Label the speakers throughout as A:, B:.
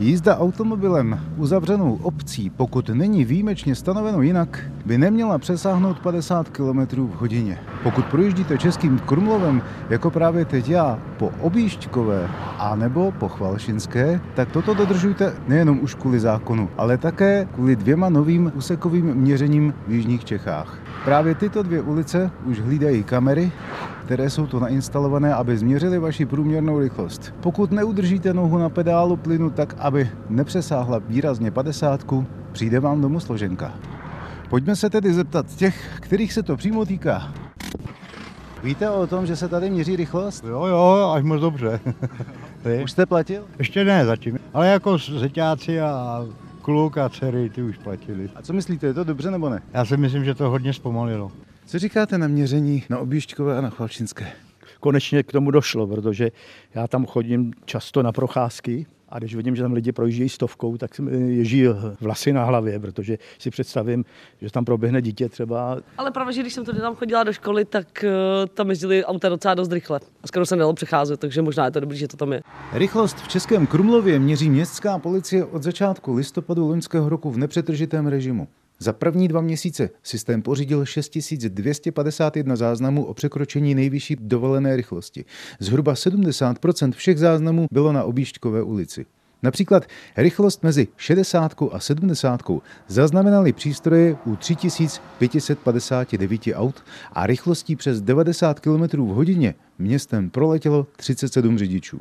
A: Jízda automobilem uzavřenou obcí, pokud není výjimečně stanoveno jinak, by neměla přesáhnout 50 km v hodině. Pokud projíždíte českým Krumlovem, jako právě teď já, po Objížďkové a nebo po Chvalšinské, tak toto dodržujte nejenom už kvůli zákonu, ale také kvůli dvěma novým úsekovým měřením v jižních Čechách. Právě tyto dvě ulice už hlídají kamery, které jsou to nainstalované, aby změřili vaši průměrnou rychlost. Pokud neudržíte nohu na pedálu plynu tak, aby nepřesáhla výrazně 50, přijde vám domů složenka. Pojďme se tedy zeptat těch, kterých se to přímo týká. Víte o tom, že se tady měří rychlost?
B: Jo, jo, až moc dobře.
A: Už jste platil?
B: Ještě ne zatím, ale jako zeťáci a kluk a dcery, ty už platili.
A: A co myslíte, je to dobře nebo ne?
B: Já si myslím, že to hodně zpomalilo.
A: Co říkáte na měření na Objížďkové a na Chvalčinské?
C: Konečně k tomu došlo, protože já tam chodím často na procházky a když vidím, že tam lidi projíždějí stovkou, tak se mi ježí vlasy na hlavě, protože si představím, že tam proběhne dítě třeba.
D: Ale právě, že když jsem tady tam chodila do školy, tak uh, tam jezdili auta docela dost rychle. A skoro se nedalo přecházet, takže možná je to dobrý, že to tam je.
A: Rychlost v Českém Krumlově měří městská policie od začátku listopadu loňského roku v nepřetržitém režimu. Za první dva měsíce systém pořídil 6251 záznamů o překročení nejvyšší dovolené rychlosti. Zhruba 70% všech záznamů bylo na objížďkové ulici. Například rychlost mezi 60 a 70 zaznamenali přístroje u 3559 aut a rychlostí přes 90 km v hodině městem proletělo 37 řidičů.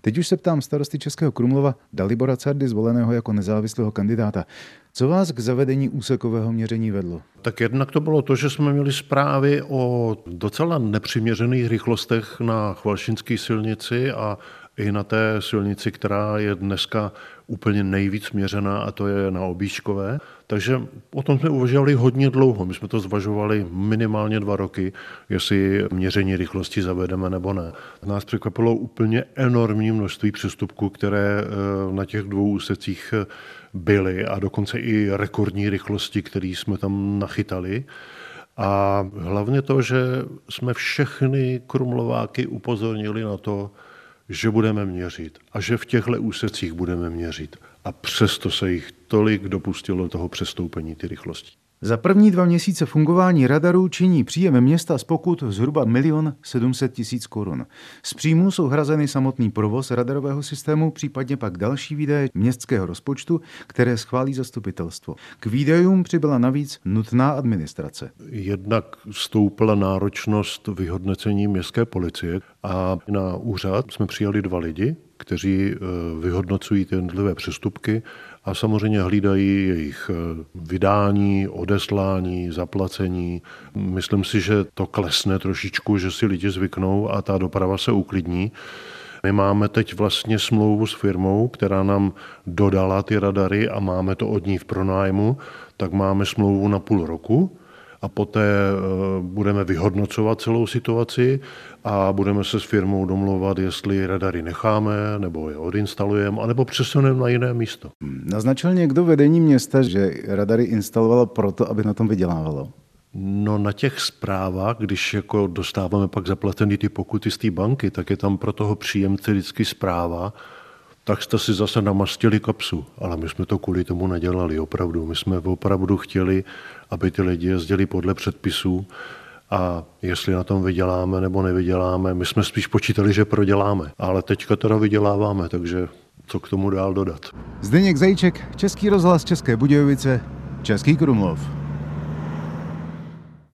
A: Teď už se ptám starosty Českého Krumlova Dalibora Cardy, zvoleného jako nezávislého kandidáta. Co vás k zavedení úsekového měření vedlo?
E: Tak jednak to bylo to, že jsme měli zprávy o docela nepřiměřených rychlostech na Chvalšinské silnici a i na té silnici, která je dneska úplně nejvíc měřená a to je na Obíškové. Takže o tom jsme uvažovali hodně dlouho. My jsme to zvažovali minimálně dva roky, jestli měření rychlosti zavedeme nebo ne. Nás překvapilo úplně enormní množství přestupků, které eh, na těch dvou úsecích eh, byly a dokonce i rekordní rychlosti, které jsme tam nachytali. A hlavně to, že jsme všechny krumlováky upozornili na to, že budeme měřit a že v těchto úsecích budeme měřit. A přesto se jich tolik dopustilo toho přestoupení ty rychlosti.
A: Za první dva měsíce fungování radarů činí příjem města z pokut zhruba 1 700 tisíc korun. Z příjmu jsou hrazeny samotný provoz radarového systému, případně pak další výdaje městského rozpočtu, které schválí zastupitelstvo. K výdajům přibyla navíc nutná administrace.
E: Jednak stoupla náročnost vyhodnocení městské policie a na úřad jsme přijali dva lidi, kteří eh, vyhodnocují ty jednotlivé přestupky a samozřejmě hlídají jejich eh, vydání, odeslání, zaplacení. Myslím si, že to klesne trošičku, že si lidi zvyknou a ta doprava se uklidní. My máme teď vlastně smlouvu s firmou, která nám dodala ty radary a máme to od ní v pronájmu, tak máme smlouvu na půl roku a poté eh, budeme vyhodnocovat celou situaci a budeme se s firmou domlouvat, jestli radary necháme, nebo je odinstalujeme, anebo přesuneme na jiné místo.
A: Naznačil někdo vedení města, že radary instalovalo proto, aby na tom vydělávalo?
E: No na těch zprávách, když jako dostáváme pak zaplatený ty pokuty z té banky, tak je tam pro toho příjemce vždycky zpráva, tak jste si zase namastili kapsu. Ale my jsme to kvůli tomu nedělali opravdu. My jsme opravdu chtěli, aby ty lidi jezdili podle předpisů a jestli na tom vyděláme nebo nevyděláme, my jsme spíš počítali, že proděláme. Ale teďka teda vyděláváme, takže co k tomu dál dodat.
A: Zdeněk Zajíček, Český rozhlas České Budějovice, Český Krumlov.